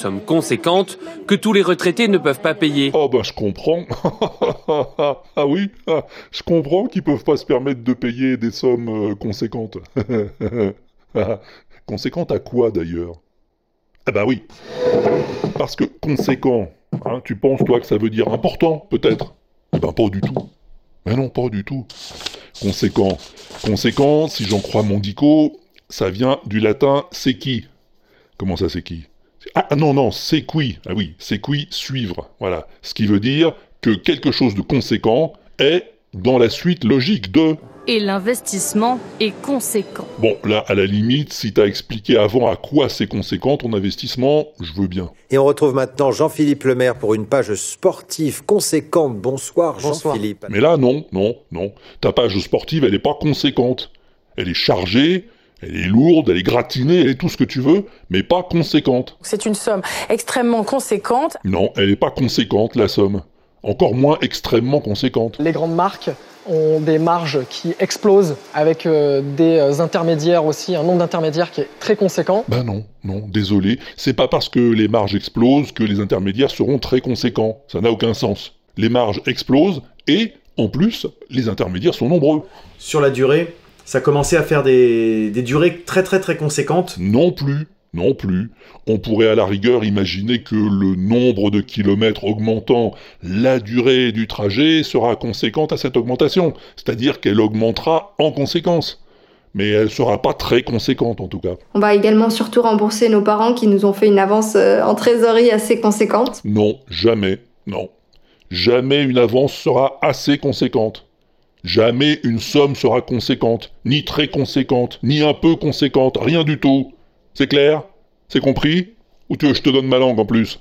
sommes conséquentes que tous les retraités ne peuvent pas payer. Oh bah je comprends. ah oui, ah, je comprends qu'ils peuvent pas se permettre de payer des sommes euh, conséquentes. conséquentes à quoi d'ailleurs? Ah bah oui. Parce que conséquent, hein, tu penses toi que ça veut dire important peut-être? Eh ben pas du tout. Mais non, pas du tout. Conséquent. Conséquent, si j'en crois Mondico, ça vient du latin c'est qui Comment ça c'est qui ah non, non, c'est qui? Ah oui, c'est qui suivre. Voilà. Ce qui veut dire que quelque chose de conséquent est dans la suite logique de... Et l'investissement est conséquent. Bon, là, à la limite, si t'as expliqué avant à quoi c'est conséquent ton investissement, je veux bien. Et on retrouve maintenant Jean-Philippe Lemaire pour une page sportive conséquente. Bonsoir, Jean-Philippe. Mais là, non, non, non. Ta page sportive, elle n'est pas conséquente. Elle est chargée, elle est lourde, elle est gratinée, elle est tout ce que tu veux, mais pas conséquente. C'est une somme extrêmement conséquente. Non, elle n'est pas conséquente, la somme. Encore moins extrêmement conséquente. Les grandes marques ont des marges qui explosent avec euh, des euh, intermédiaires aussi, un nombre d'intermédiaires qui est très conséquent. Ben non, non, désolé. C'est pas parce que les marges explosent que les intermédiaires seront très conséquents. Ça n'a aucun sens. Les marges explosent et, en plus, les intermédiaires sont nombreux. Sur la durée, ça commençait à faire des, des durées très très très conséquentes Non plus. Non plus. On pourrait à la rigueur imaginer que le nombre de kilomètres augmentant, la durée du trajet sera conséquente à cette augmentation, c'est-à-dire qu'elle augmentera en conséquence. Mais elle sera pas très conséquente en tout cas. On va également surtout rembourser nos parents qui nous ont fait une avance euh, en trésorerie assez conséquente. Non, jamais, non. Jamais une avance sera assez conséquente. Jamais une somme sera conséquente, ni très conséquente, ni un peu conséquente, rien du tout. C'est clair? C'est compris? Ou tu veux que je te donne ma langue en plus?